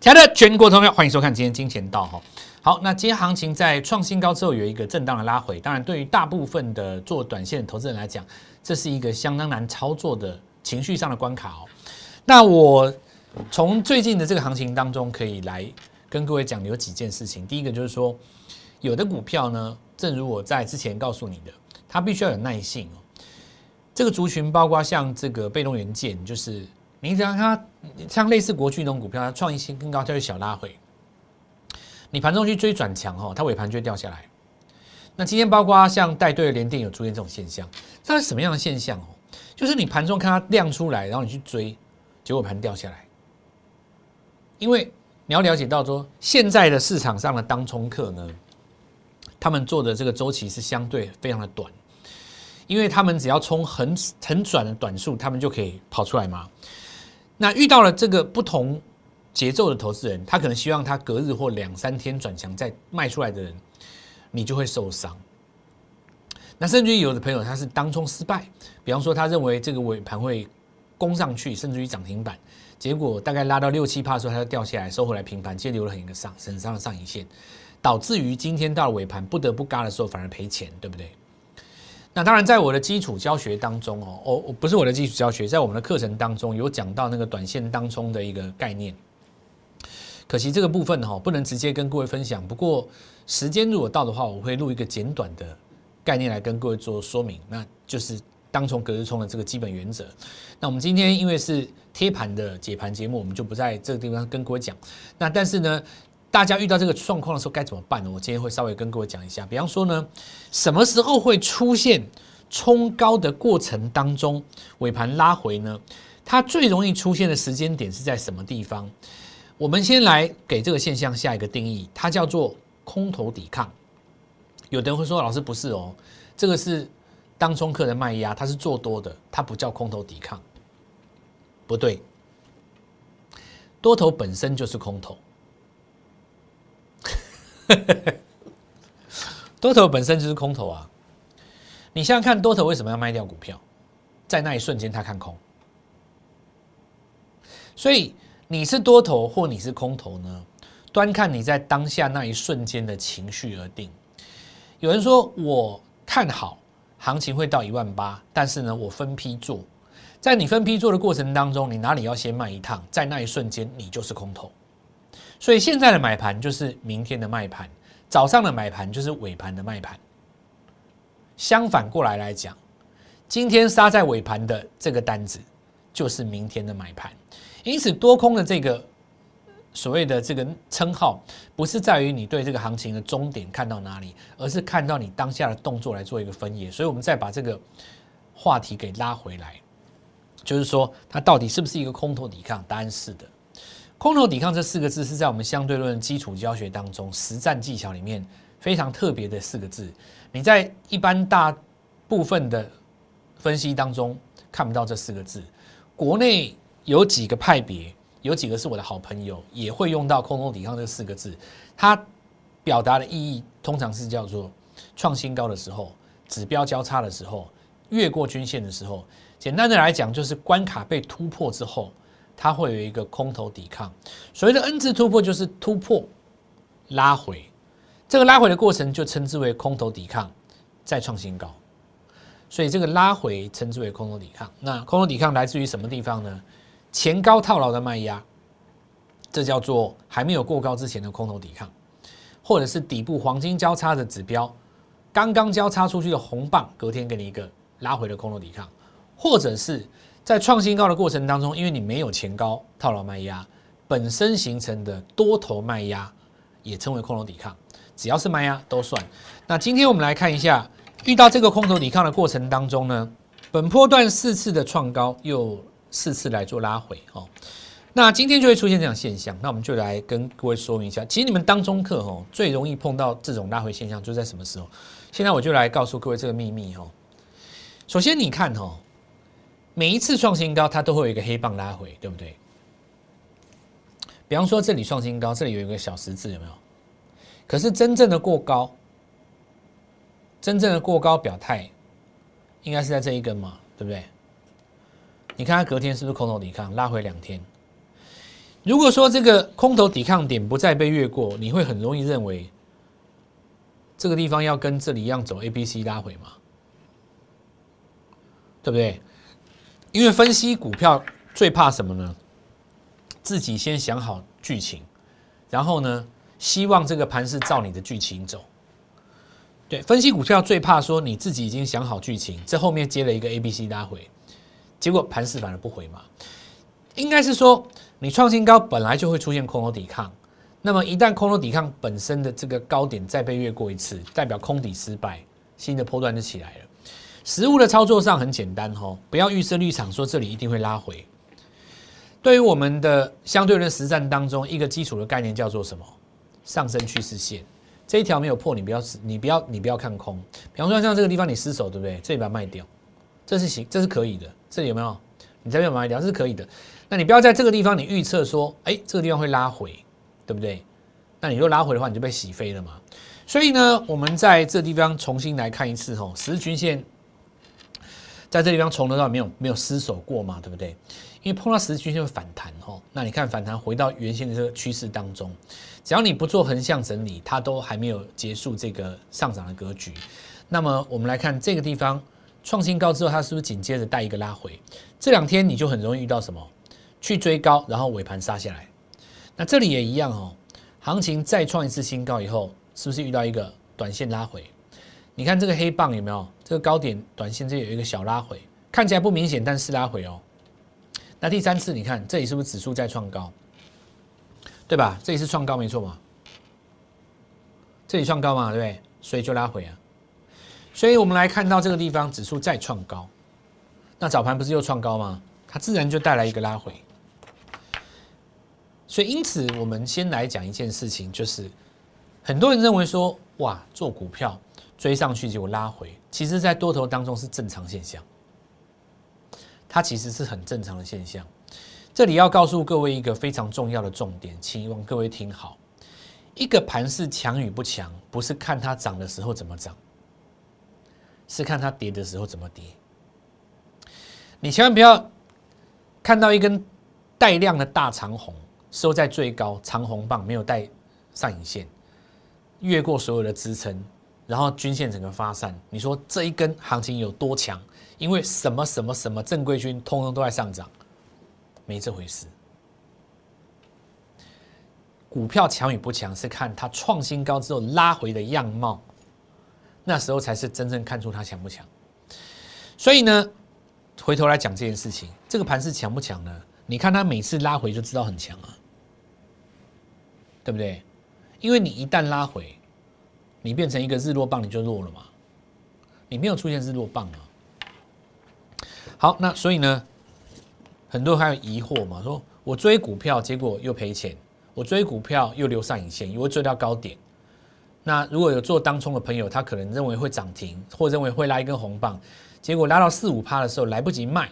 亲爱的全国同学，欢迎收看今天金钱道哈。好，那今天行情在创新高之后有一个震荡的拉回，当然对于大部分的做短线投资人来讲，这是一个相当难操作的情绪上的关卡哦。那我从最近的这个行情当中，可以来跟各位讲有几件事情。第一个就是说，有的股票呢，正如我在之前告诉你的，它必须要有耐性哦。这个族群包括像这个被动元件，就是你想它像类似国巨那种股票，它创一新更高，它就小拉回。你盘中去追转强哦，它尾盘就会掉下来。那今天包括像带队的联电有出现这种现象，它是什么样的现象哦？就是你盘中看它亮出来，然后你去追，结果盘掉下来。因为你要了解到说，现在的市场上的当冲客呢，他们做的这个周期是相对非常的短，因为他们只要冲很很短的短数，他们就可以跑出来嘛。那遇到了这个不同节奏的投资人，他可能希望他隔日或两三天转强再卖出来的人，你就会受伤。那甚至于有的朋友他是当冲失败，比方说他认为这个尾盘会攻上去，甚至于涨停板，结果大概拉到六七趴的时候，它就掉下来，收回来平盘，接留了很一个上很上的上影线，导致于今天到了尾盘不得不嘎的时候，反而赔钱，对不对？那当然，在我的基础教学当中哦，哦，不是我的基础教学，在我们的课程当中有讲到那个短线当中的一个概念。可惜这个部分哈，不能直接跟各位分享。不过时间如果到的话，我会录一个简短的概念来跟各位做说明，那就是当冲隔日冲的这个基本原则。那我们今天因为是贴盘的解盘节目，我们就不在这个地方跟各位讲。那但是呢？大家遇到这个状况的时候该怎么办呢？我今天会稍微跟各位讲一下。比方说呢，什么时候会出现冲高的过程当中尾盘拉回呢？它最容易出现的时间点是在什么地方？我们先来给这个现象下一个定义，它叫做空头抵抗。有的人会说，老师不是哦，这个是当冲客的卖压，它是做多的，它不叫空头抵抗。不对，多头本身就是空头。多头本身就是空头啊！你想想看，多头为什么要卖掉股票？在那一瞬间，他看空。所以你是多头或你是空头呢？端看你在当下那一瞬间的情绪而定。有人说我看好行情会到一万八，但是呢，我分批做。在你分批做的过程当中，你哪里要先卖一趟？在那一瞬间，你就是空头。所以现在的买盘就是明天的卖盘，早上的买盘就是尾盘的卖盘。相反过来来讲，今天杀在尾盘的这个单子，就是明天的买盘。因此，多空的这个所谓的这个称号，不是在于你对这个行情的终点看到哪里，而是看到你当下的动作来做一个分野。所以我们再把这个话题给拉回来，就是说它到底是不是一个空头抵抗？答案是的。空头抵抗这四个字是在我们相对论基础教学当中实战技巧里面非常特别的四个字。你在一般大部分的分析当中看不到这四个字。国内有几个派别，有几个是我的好朋友，也会用到空头抵抗这四个字。它表达的意义通常是叫做创新高的时候、指标交叉的时候、越过均线的时候。简单的来讲，就是关卡被突破之后。它会有一个空头抵抗，所谓的 N 字突破就是突破拉回，这个拉回的过程就称之为空头抵抗，再创新高，所以这个拉回称之为空头抵抗。那空头抵抗来自于什么地方呢？前高套牢的卖压，这叫做还没有过高之前的空头抵抗，或者是底部黄金交叉的指标刚刚交叉出去的红棒，隔天给你一个拉回的空头抵抗，或者是。在创新高的过程当中，因为你没有前高套牢卖压，本身形成的多头卖压也称为空头抵抗，只要是卖压都算。那今天我们来看一下，遇到这个空头抵抗的过程当中呢，本波段四次的创高，又四次来做拉回哦。那今天就会出现这样现象，那我们就来跟各位说明一下，其实你们当中课哦最容易碰到这种拉回现象，就在什么时候？现在我就来告诉各位这个秘密哦。首先你看哦。每一次创新高，它都会有一个黑棒拉回，对不对？比方说这里创新高，这里有一个小十字，有没有？可是真正的过高，真正的过高表态，应该是在这一根嘛，对不对？你看它隔天是不是空头抵抗，拉回两天？如果说这个空头抵抗点不再被越过，你会很容易认为这个地方要跟这里一样走 A、B、C 拉回嘛？对不对？因为分析股票最怕什么呢？自己先想好剧情，然后呢，希望这个盘是照你的剧情走。对，分析股票最怕说你自己已经想好剧情，这后面接了一个 A、B、C 拉回，结果盘势反而不回嘛。应该是说，你创新高本来就会出现空头抵抗，那么一旦空头抵抗本身的这个高点再被越过一次，代表空底失败，新的波段就起来了。实物的操作上很简单哦，不要预设立场说这里一定会拉回。对于我们的相对论实战当中，一个基础的概念叫做什么？上升趋势线这一条没有破，你不要你不要你不要看空。比方说像这个地方你失手，对不对？这里把它卖掉，这是行，这是可以的。这里有没有？你这边把它卖掉，这是可以的。那你不要在这个地方你预测说，哎，这个地方会拉回，对不对？那你如果拉回的话，你就被洗飞了嘛。所以呢，我们在这地方重新来看一次吼，十日均线。在这地方从头到尾没有没有失守过嘛，对不对？因为碰到十字均线会反弹哦。那你看反弹回到原先的这个趋势当中，只要你不做横向整理，它都还没有结束这个上涨的格局。那么我们来看这个地方创新高之后，它是不是紧接着带一个拉回？这两天你就很容易遇到什么？去追高，然后尾盘杀下来。那这里也一样哦，行情再创一次新高以后，是不是遇到一个短线拉回？你看这个黑棒有没有？这个高点短线这有一个小拉回，看起来不明显，但是拉回哦。那第三次你看这里是不是指数在创高？对吧？这里是创高没错嘛？这里创高嘛，对不对？所以就拉回啊。所以我们来看到这个地方指数再创高，那早盘不是又创高吗？它自然就带来一个拉回。所以因此我们先来讲一件事情，就是很多人认为说，哇，做股票。追上去就拉回，其实，在多头当中是正常现象，它其实是很正常的现象。这里要告诉各位一个非常重要的重点，请望各位听好：一个盘是强与不强，不是看它涨的时候怎么涨，是看它跌的时候怎么跌。你千万不要看到一根带量的大长红收在最高，长红棒没有带上影线，越过所有的支撑。然后均线整个发散，你说这一根行情有多强？因为什么什么什么正规军通通都在上涨，没这回事。股票强与不强是看它创新高之后拉回的样貌，那时候才是真正看出它强不强。所以呢，回头来讲这件事情，这个盘是强不强呢？你看它每次拉回就知道很强啊，对不对？因为你一旦拉回。你变成一个日落棒，你就弱了嘛？你没有出现日落棒啊。好，那所以呢，很多人还有疑惑嘛？说我追股票，结果又赔钱；我追股票又留上影线，又会追到高点。那如果有做当冲的朋友，他可能认为会涨停，或认为会拉一根红棒，结果拉到四五趴的时候来不及卖，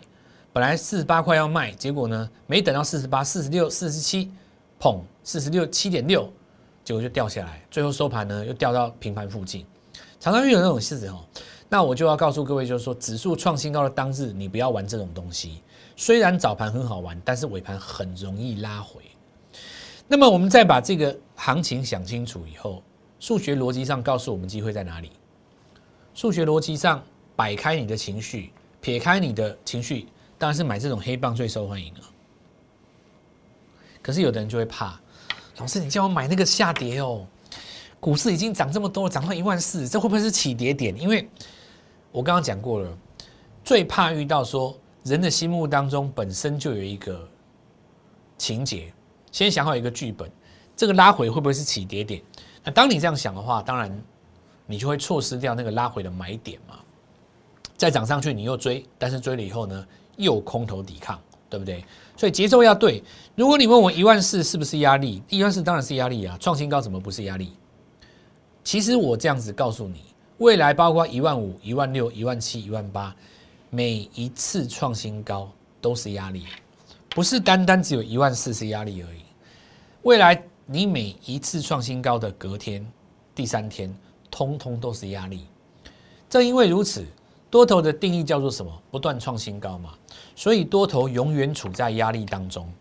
本来四十八块要卖，结果呢没等到四十八，四十六、四十七，捧，四十六七点六。结果就掉下来，最后收盘呢又掉到平盘附近，常常遇到那种事情哦。那我就要告诉各位，就是说指数创新高的当日，你不要玩这种东西。虽然早盘很好玩，但是尾盘很容易拉回。那么我们再把这个行情想清楚以后，数学逻辑上告诉我们机会在哪里？数学逻辑上摆开你的情绪，撇开你的情绪，当然是买这种黑棒最受欢迎了。可是有的人就会怕。老师，你叫我买那个下跌哦，股市已经涨这么多，涨到一万四，这会不会是起跌点？因为我刚刚讲过了，最怕遇到说人的心目当中本身就有一个情节，先想好一个剧本，这个拉回会不会是起跌点？那当你这样想的话，当然你就会错失掉那个拉回的买点嘛。再涨上去你又追，但是追了以后呢，又空头抵抗。对不对？所以节奏要对。如果你问我一万四是不是压力？一万四当然是压力啊！创新高怎么不是压力？其实我这样子告诉你，未来包括一万五、一万六、一万七、一万八，每一次创新高都是压力，不是单单只有一万四是压力而已。未来你每一次创新高的隔天、第三天，通通都是压力。正因为如此。多头的定义叫做什么？不断创新高嘛，所以多头永远处在压力当中。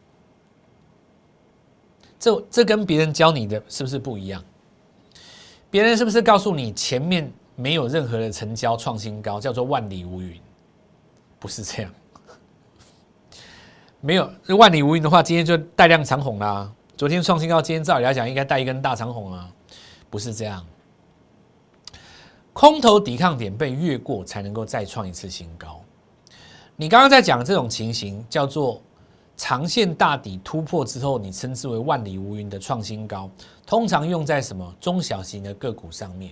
这这跟别人教你的是不是不一样？别人是不是告诉你前面没有任何的成交创新高，叫做万里无云？不是这样，没有万里无云的话，今天就带量长红啦。昨天创新高，今天照理来讲应该带一根大长红啊，不是这样。空头抵抗点被越过，才能够再创一次新高。你刚刚在讲这种情形，叫做长线大底突破之后，你称之为万里无云的创新高，通常用在什么中小型的个股上面。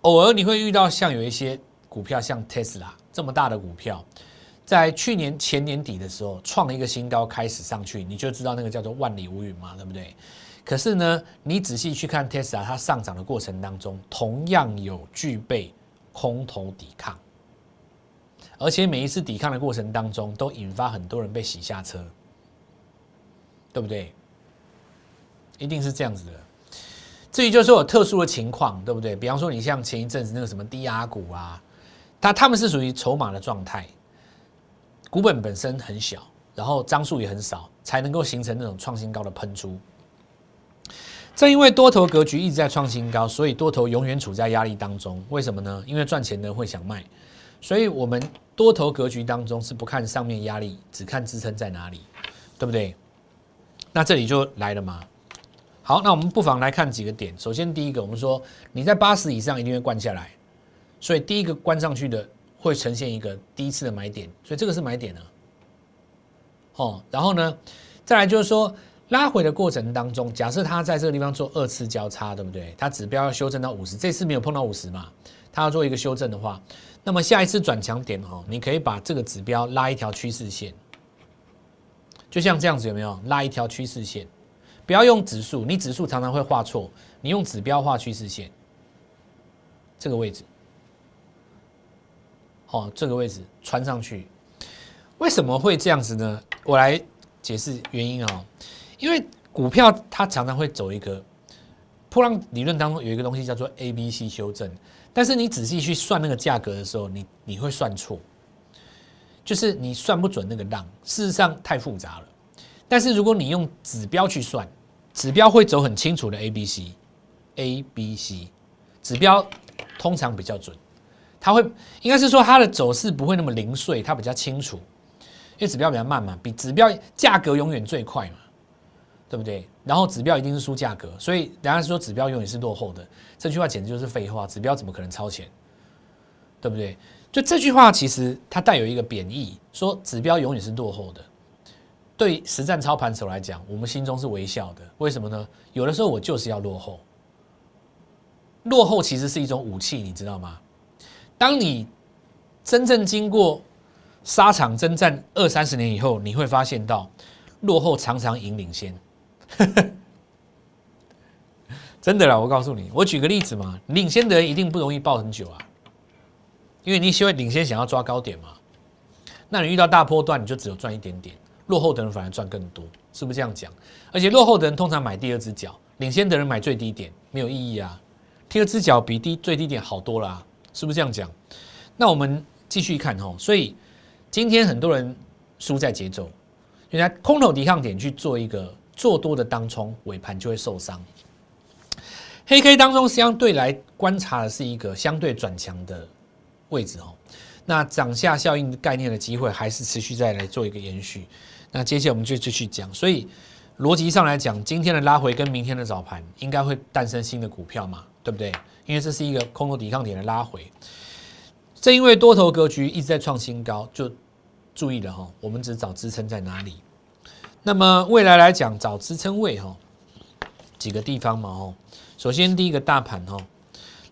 偶尔你会遇到像有一些股票，像 Tesla 这么大的股票，在去年前年底的时候创了一个新高，开始上去，你就知道那个叫做万里无云嘛，对不对？可是呢，你仔细去看 Tesla，它上涨的过程当中，同样有具备空头抵抗，而且每一次抵抗的过程当中，都引发很多人被洗下车，对不对？一定是这样子的。至于就是说有特殊的情况，对不对？比方说你像前一阵子那个什么低压股啊，它他们是属于筹码的状态，股本本身很小，然后张数也很少，才能够形成那种创新高的喷出。正因为多头格局一直在创新高，所以多头永远处在压力当中。为什么呢？因为赚钱的会想卖，所以我们多头格局当中是不看上面压力，只看支撑在哪里，对不对？那这里就来了嘛。好，那我们不妨来看几个点。首先，第一个，我们说你在八十以上一定会关下来，所以第一个关上去的会呈现一个第一次的买点，所以这个是买点啊。哦，然后呢，再来就是说。拉回的过程当中，假设它在这个地方做二次交叉，对不对？它指标要修正到五十，这次没有碰到五十嘛？它要做一个修正的话，那么下一次转强点哦，你可以把这个指标拉一条趋势线，就像这样子，有没有？拉一条趋势线，不要用指数，你指数常常会画错，你用指标画趋势线，这个位置，哦，这个位置穿上去，为什么会这样子呢？我来解释原因啊。因为股票它常常会走一个波浪理论当中有一个东西叫做 A B C 修正，但是你仔细去算那个价格的时候，你你会算错，就是你算不准那个浪，事实上太复杂了。但是如果你用指标去算，指标会走很清楚的 A B C A B C 指标通常比较准，它会应该是说它的走势不会那么零碎，它比较清楚，因为指标比较慢嘛，比指标价格永远最快嘛。对不对？然后指标一定是输价格，所以人家说指标永远是落后的，这句话简直就是废话。指标怎么可能超前？对不对？就这句话其实它带有一个贬义，说指标永远是落后的。对实战操盘手来讲，我们心中是微笑的。为什么呢？有的时候我就是要落后，落后其实是一种武器，你知道吗？当你真正经过沙场征战二三十年以后，你会发现到落后常常赢领先。真的啦，我告诉你，我举个例子嘛，领先的人一定不容易抱很久啊，因为你喜欢领先，想要抓高点嘛。那你遇到大波段，你就只有赚一点点，落后的人反而赚更多，是不是这样讲？而且落后的人通常买第二只脚，领先的人买最低点，没有意义啊。第二只脚比低最低点好多啦，是不是这样讲？那我们继续看哦，所以今天很多人输在节奏，原来空头抵抗点去做一个。做多的当冲尾盘就会受伤。黑 K 当中相对来观察的是一个相对转强的位置哦。那涨下效应概念的机会还是持续再来做一个延续。那接下来我们就继续讲。所以逻辑上来讲，今天的拉回跟明天的早盘应该会诞生新的股票嘛？对不对？因为这是一个空头抵抗点的拉回。正因为多头格局一直在创新高，就注意了哈。我们只找支撑在哪里。那么未来来讲，找支撑位哈，几个地方嘛哦。首先第一个大盘哈，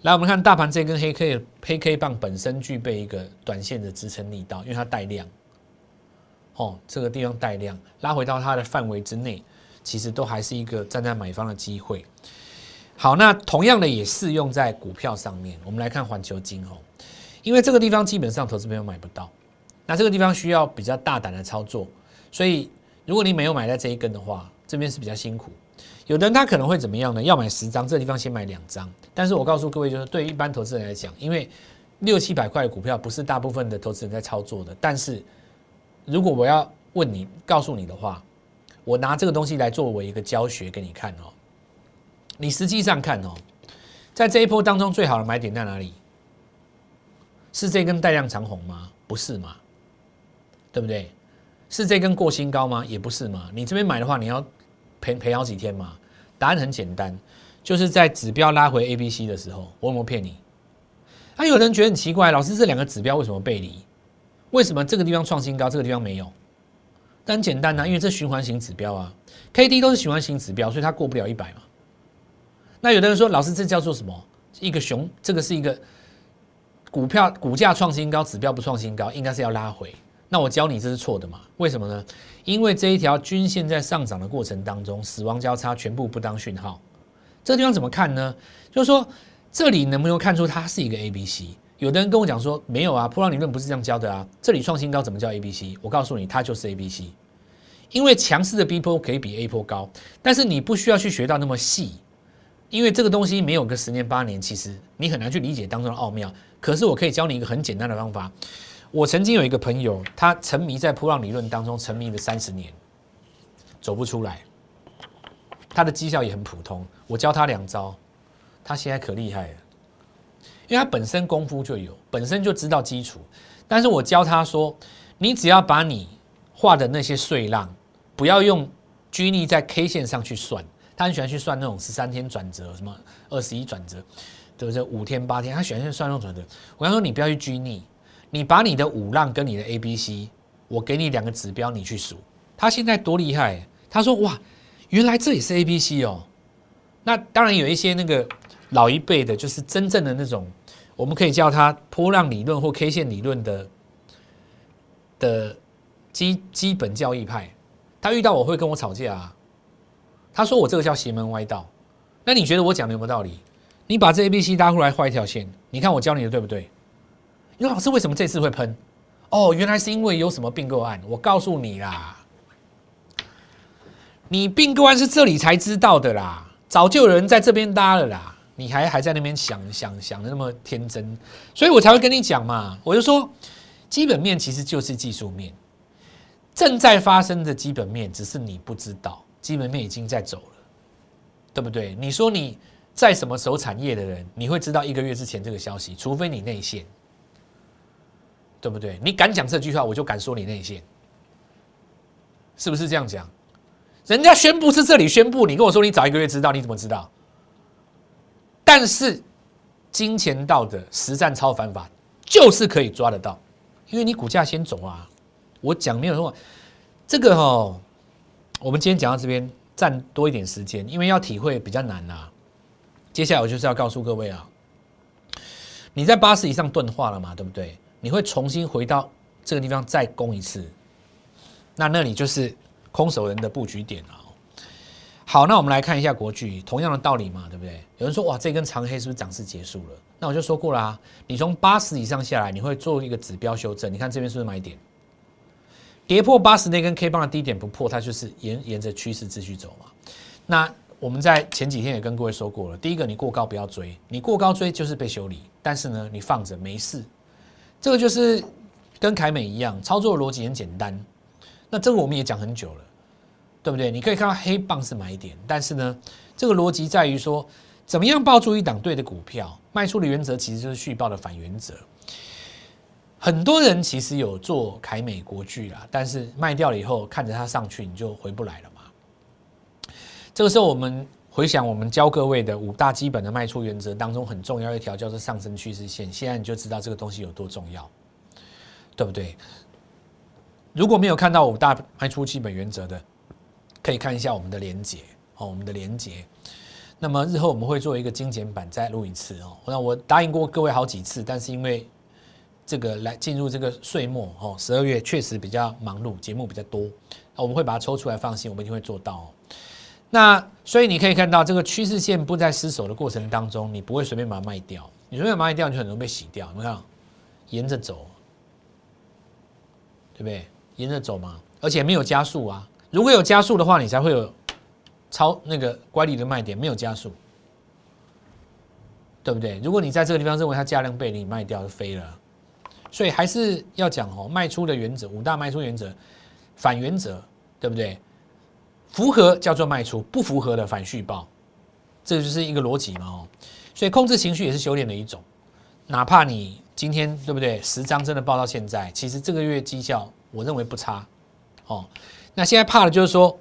来我们看大盘这根黑 K 黑 K 棒本身具备一个短线的支撑力道，因为它带量，哦，这个地方带量拉回到它的范围之内，其实都还是一个站在买方的机会。好，那同样的也适用在股票上面。我们来看环球金哦，因为这个地方基本上投资朋友买不到，那这个地方需要比较大胆的操作，所以。如果你没有买在这一根的话，这边是比较辛苦。有的人他可能会怎么样呢？要买十张，这地方先买两张。但是我告诉各位，就是对于一般投资人来讲，因为六七百块的股票不是大部分的投资人在操作的。但是如果我要问你，告诉你的话，我拿这个东西来作为一个教学给你看哦。你实际上看哦，在这一波当中，最好的买点在哪里？是这根带量长红吗？不是嘛？对不对？是这根过新高吗？也不是嘛。你这边买的话，你要赔赔好几天嘛？答案很简单，就是在指标拉回 A、B、C 的时候，我有没有骗你？啊，有人觉得很奇怪，老师这两个指标为什么背离？为什么这个地方创新高，这个地方没有？但很简单呐，因为这循环型指标啊，K D 都是循环型指标，所以它过不了一百嘛。那有的人说，老师这叫做什么？一个熊，这个是一个股票股价创新高，指标不创新高，应该是要拉回。那我教你这是错的嘛？为什么呢？因为这一条均线在上涨的过程当中，死亡交叉全部不当讯号。这个地方怎么看呢？就是说，这里能不能看出它是一个 A B C？有的人跟我讲说，没有啊，波浪理论不是这样教的啊。这里创新高怎么叫 A B C？我告诉你，它就是 A B C。因为强势的 B 波可以比 A 波高，但是你不需要去学到那么细。因为这个东西没有个十年八年，其实你很难去理解当中的奥妙。可是我可以教你一个很简单的方法。我曾经有一个朋友，他沉迷在波浪理论当中，沉迷了三十年，走不出来。他的绩效也很普通。我教他两招，他现在可厉害了。因为他本身功夫就有，本身就知道基础。但是我教他说，你只要把你画的那些碎浪，不要用拘泥在 K 线上去算。他很喜欢去算那种十三天转折，什么二十一转折，对不对？五天八天，他喜欢去算那种转折。我跟他说，你不要去拘泥，你把你的五浪跟你的 A、B、C，我给你两个指标，你去数。他现在多厉害？他说：哇，原来这也是 A、B、C 哦。那当然有一些那个老一辈的，就是真正的那种，我们可以叫他波浪理论或 K 线理论的的基基本教义派。他遇到我会跟我吵架啊。他说我这个叫邪门歪道，那你觉得我讲的有没有道理？你把这 A、B、C 搭出来画一条线，你看我教你的对不对？你说老师为什么这次会喷？哦，原来是因为有什么并购案。我告诉你啦，你并购案是这里才知道的啦，早就有人在这边搭了啦，你还还在那边想想想的那么天真，所以我才会跟你讲嘛。我就说，基本面其实就是技术面，正在发生的基本面，只是你不知道。基本面已经在走了，对不对？你说你在什么守产业的人，你会知道一个月之前这个消息，除非你内线，对不对？你敢讲这句话，我就敢说你内线，是不是这样讲？人家宣布是这里宣布，你跟我说你早一个月知道，你怎么知道？但是金钱道的实战超凡法就是可以抓得到，因为你股价先走啊。我讲没有错，这个哦。我们今天讲到这边，占多一点时间，因为要体会比较难啊。接下来我就是要告诉各位啊，你在八十以上钝化了嘛，对不对？你会重新回到这个地方再攻一次，那那里就是空手人的布局点了。好，那我们来看一下国巨，同样的道理嘛，对不对？有人说哇，这根长黑是不是涨势结束了？那我就说过啦，你从八十以上下来，你会做一个指标修正。你看这边是不是买点？跌破八十那根 K 棒的低点不破，它就是沿沿着趋势继续走嘛。那我们在前几天也跟各位说过了，第一个你过高不要追，你过高追就是被修理。但是呢，你放着没事，这个就是跟凯美一样，操作逻辑很简单。那这个我们也讲很久了，对不对？你可以看到黑棒是买点，但是呢，这个逻辑在于说，怎么样抱住一档对的股票，卖出的原则其实就是续报的反原则。很多人其实有做凯美国巨啦，但是卖掉了以后，看着它上去，你就回不来了嘛。这个时候，我们回想我们教各位的五大基本的卖出原则当中，很重要一条叫做上升趋势线。现在你就知道这个东西有多重要，对不对？如果没有看到五大卖出基本原则的，可以看一下我们的连结哦，我们的连结。那么日后我们会做一个精简版，再录一次哦。那我答应过各位好几次，但是因为这个来进入这个岁末哦，十二月确实比较忙碌，节目比较多，我们会把它抽出来放心，我们一定会做到。那所以你可以看到，这个趋势线不在失守的过程当中，你不会随便把它卖掉，你随便把它卖掉，你就很容易被洗掉。你看，沿着走，对不对？沿着走嘛，而且没有加速啊。如果有加速的话，你才会有超那个乖离的卖点，没有加速，对不对？如果你在这个地方认为它价量背离，卖掉就飞了。所以还是要讲哦，卖出的原则五大卖出原则，反原则对不对？符合叫做卖出，不符合的反续报，这就是一个逻辑嘛哦。所以控制情绪也是修炼的一种，哪怕你今天对不对，十张真的报到现在，其实这个月绩效我认为不差哦。那现在怕的就是说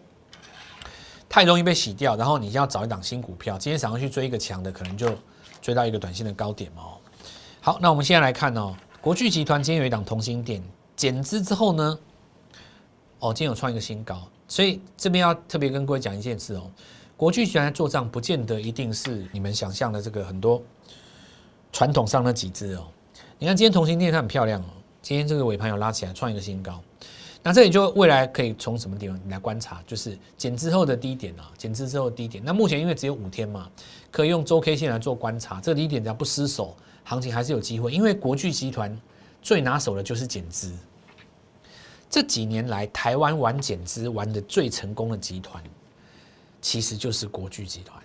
太容易被洗掉，然后你要找一档新股票，今天想要去追一个强的，可能就追到一个短线的高点嘛哦。好，那我们现在来看哦，国巨集团今天有一档同心店减资之后呢，哦，今天有创一个新高，所以这边要特别跟各位讲一件事哦。国巨集团做账不见得一定是你们想象的这个很多传统上的几只哦。你看今天同心店它很漂亮哦，今天这个尾盘有拉起来创一个新高。那这里就未来可以从什么地方来观察？就是减之后的低点啊，减资之后低点。那目前因为只有五天嘛，可以用周 K 线来做观察。这个低点只要不失守，行情还是有机会。因为国巨集团最拿手的就是减资。这几年来，台湾玩减资玩的最成功的集团。其实就是国巨集团，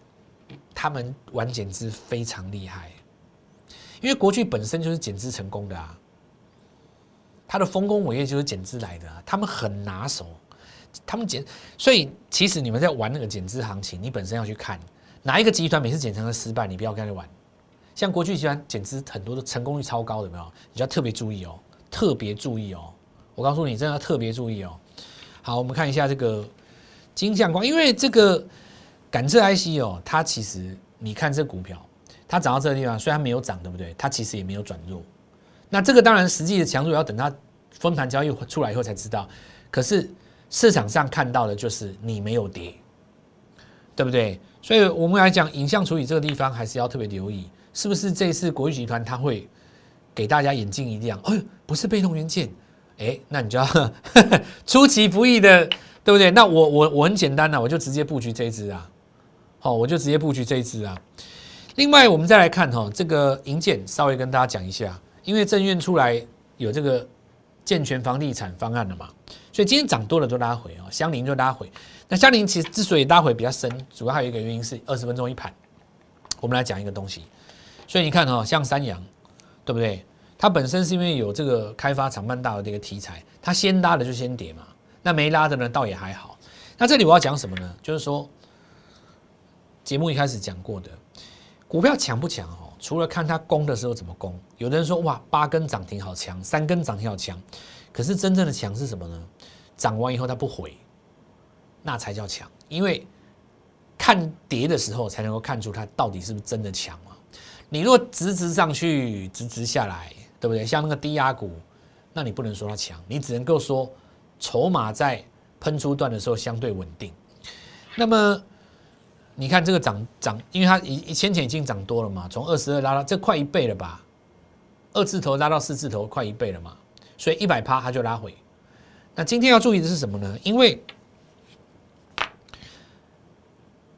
他们玩减资非常厉害，因为国巨本身就是减资成功的啊，他的丰功伟业就是减资来的，他们很拿手，他们减，所以其实你们在玩那个减资行情，你本身要去看哪一个集团每次减成了失败，你不要跟他玩，像国巨集团减资很多的成功率超高的，没有？你就要特别注意哦，特别注意哦，我告诉你，真的要特别注意哦。好，我们看一下这个。金相光，因为这个感测 IC 哦，它其实你看这股票，它涨到这个地方，虽然没有涨，对不对？它其实也没有转弱。那这个当然实际的强弱要等它分盘交易出来以后才知道。可是市场上看到的就是你没有跌，对不对？所以我们来讲影像处理这个地方，还是要特别留意，是不是这次国际集团它会给大家眼睛一亮？哎，不是被动元件，哎，那你就要 出其不意的。对不对？那我我我很简单呐，我就直接布局这一支啊，好，我就直接布局这一支啊。另外，我们再来看哈，这个银建稍微跟大家讲一下，因为政院出来有这个健全房地产方案了嘛，所以今天涨多了就拉回啊，相邻就拉回。那相邻其实之所以拉回比较深，主要还有一个原因是二十分钟一盘。我们来讲一个东西，所以你看哈，像三阳，对不对？它本身是因为有这个开发长办大的这个题材，它先拉的就先跌嘛。那没拉的呢，倒也还好。那这里我要讲什么呢？就是说，节目一开始讲过的，股票强不强哦？除了看它攻的时候怎么攻，有的人说哇，八根涨停好强，三根涨停好强。可是真正的强是什么呢？涨完以后它不回，那才叫强。因为看跌的时候才能够看出它到底是不是真的强嘛。你若直直上去，直直下来，对不对？像那个低压股，那你不能说它强，你只能够说。筹码在喷出段的时候相对稳定，那么你看这个涨涨，因为它一一千钱已经涨多了嘛，从二十二拉到这快一倍了吧，二字头拉到四字头快一倍了嘛，所以一百趴它就拉回。那今天要注意的是什么呢？因为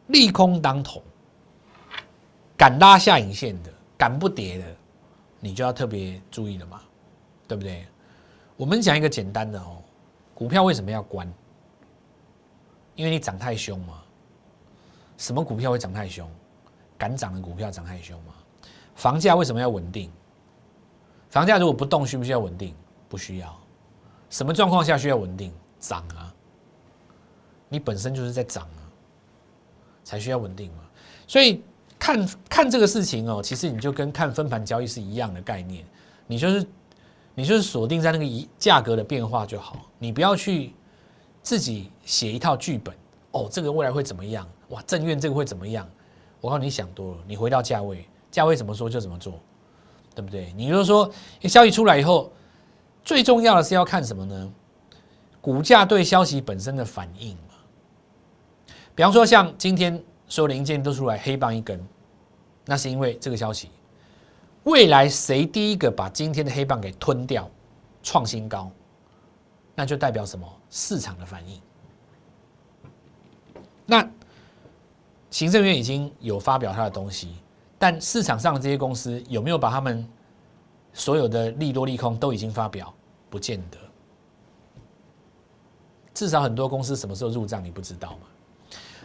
利空当头，敢拉下影线的，敢不跌的，你就要特别注意了嘛，对不对？我们讲一个简单的哦。股票为什么要关？因为你涨太凶嘛。什么股票会涨太凶？敢涨的股票涨太凶嘛。房价为什么要稳定？房价如果不动，需不需要稳定？不需要。什么状况下需要稳定？涨啊！你本身就是在涨啊，才需要稳定嘛。所以看看这个事情哦，其实你就跟看分盘交易是一样的概念，你就是。你就是锁定在那个一价格的变化就好，你不要去自己写一套剧本哦。这个未来会怎么样？哇，正院这个会怎么样？我告诉你想多了。你回到价位，价位怎么说就怎么做，对不对？你就是说消息出来以后，最重要的是要看什么呢？股价对消息本身的反应嘛。比方说，像今天所有的零件都出来黑棒一根，那是因为这个消息。未来谁第一个把今天的黑棒给吞掉，创新高，那就代表什么？市场的反应。那行政院已经有发表他的东西，但市场上的这些公司有没有把他们所有的利多利空都已经发表？不见得。至少很多公司什么时候入账你不知道嘛？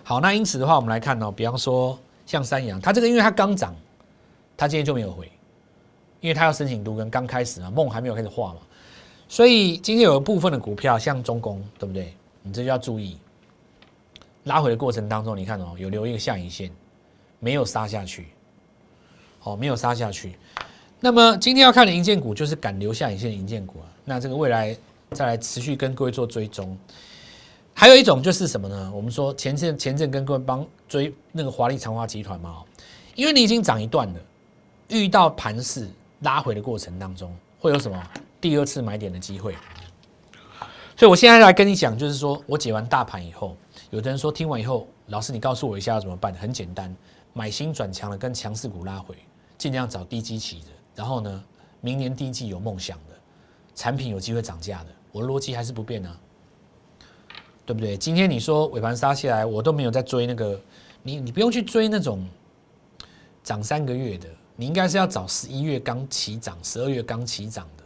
好，那因此的话，我们来看哦，比方说像三阳，它这个因为它刚涨，它今天就没有回。因为它要申请都跟刚开始嘛，梦还没有开始画嘛，所以今天有部分的股票像中工，对不对？你这就要注意。拉回的过程当中，你看哦，有留一个下影线，没有杀下去，哦，没有杀下去。那么今天要看的银建股就是敢留下影线的银建股啊。那这个未来再来持续跟各位做追踪。还有一种就是什么呢？我们说前阵前阵跟各位帮追那个华丽长华集团嘛，因为你已经涨一段了，遇到盘势拉回的过程当中，会有什么第二次买点的机会？所以我现在来跟你讲，就是说我解完大盘以后，有的人说听完以后，老师你告诉我一下要怎么办？很简单，买新转强了，跟强势股拉回，尽量找低基期的，然后呢，明年第一季有梦想的产品有机会涨价的，我的逻辑还是不变啊。对不对？今天你说尾盘杀下来，我都没有在追那个，你你不用去追那种涨三个月的，你应该是要找十一月刚起涨、十二月刚起涨的，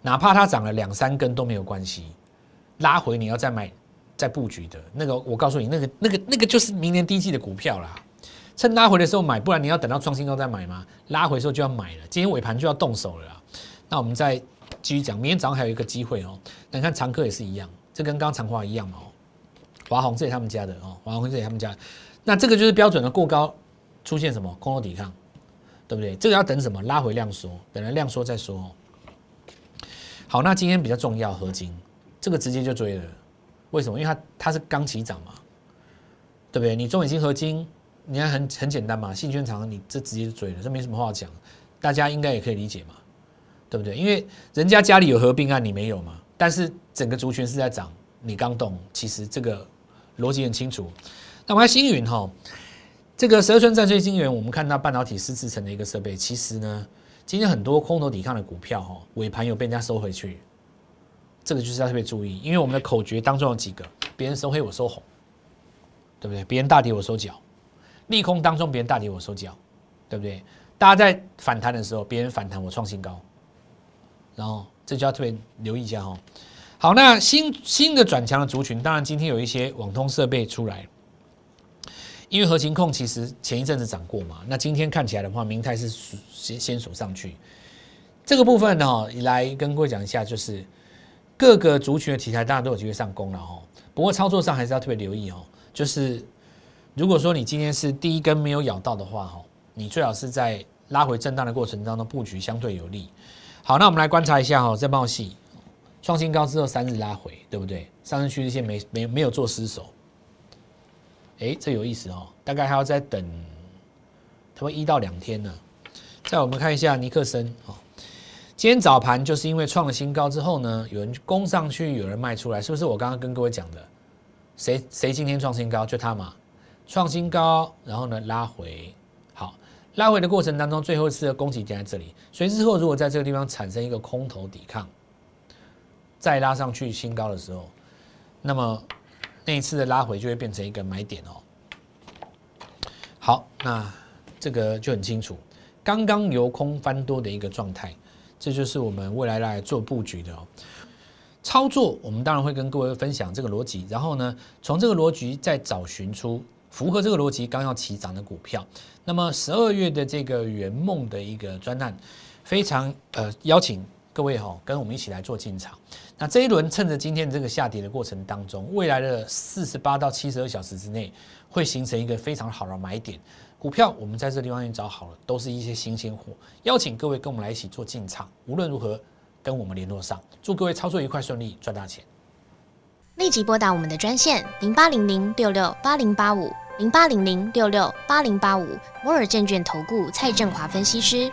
哪怕它涨了两三根都没有关系，拉回你要再买、再布局的那个，我告诉你，那个、那个、那个就是明年第一季的股票啦，趁拉回的时候买，不然你要等到创新高再买吗？拉回的时候就要买了，今天尾盘就要动手了。那我们再继续讲，明天早上还有一个机会哦。你看长科也是一样，这跟刚长华一样嘛。华宏这是他们家的哦，华宏这是他们家，那这个就是标准的过高出现什么空头抵抗，对不对？这个要等什么拉回量缩，等了量缩再说。好，那今天比较重要合金，这个直接就追了，为什么？因为它它是刚起涨嘛，对不对？你中远金合金，你看很很简单嘛，信圈长你这直接就追了，这没什么话讲，大家应该也可以理解嘛，对不对？因为人家家里有合并案，你没有嘛，但是整个族群是在涨，你刚动，其实这个。逻辑很清楚，那我们看星云哈，这个十二寸战锤晶圆，我们看到半导体湿制成的一个设备，其实呢，今天很多空头抵抗的股票哈，尾盘有被人家收回去，这个就是要特别注意，因为我们的口诀当中有几个，别人收黑我收红，对不对？别人大跌我收脚，利空当中别人大跌我收脚，对不对？大家在反弹的时候，别人反弹我创新高，然后这就要特别留意一下哈。好，那新新的转强的族群，当然今天有一些网通设备出来，因为核心控其实前一阵子涨过嘛，那今天看起来的话，明泰是先先锁上去，这个部分呢，来跟各位讲一下，就是各个族群的题材，大家都有机会上攻了哦。不过操作上还是要特别留意哦，就是如果说你今天是第一根没有咬到的话，哈，你最好是在拉回震荡的过程当中布局相对有利。好，那我们来观察一下哈，这报戏。创新高之后三日拉回，对不对？上升趋势线没没没有做失守，哎，这有意思哦。大概还要再等，差不多一到两天呢。再我们看一下尼克森哦，今天早盘就是因为创了新高之后呢，有人攻上去，有人卖出来，是不是？我刚刚跟各位讲的，谁谁今天创新高就他嘛，创新高，然后呢拉回，好，拉回的过程当中，最后一次的攻击点在这里，所以日后如果在这个地方产生一个空头抵抗。再拉上去新高的时候，那么那一次的拉回就会变成一个买点哦。好，那这个就很清楚，刚刚由空翻多的一个状态，这就是我们未来来做布局的哦。操作我们当然会跟各位分享这个逻辑，然后呢，从这个逻辑再找寻出符合这个逻辑刚要起涨的股票。那么十二月的这个圆梦的一个专案，非常呃邀请。各位哈，跟我们一起来做进场。那这一轮趁着今天这个下跌的过程当中，未来的四十八到七十二小时之内，会形成一个非常好的买点。股票我们在这地方已经找好了，都是一些新鲜货。邀请各位跟我们来一起做进场。无论如何，跟我们联络上。祝各位操作愉快顺利，赚大钱。立即拨打我们的专线零八零零六六八零八五零八零零六六八零八五摩尔证券投顾蔡振华分析师。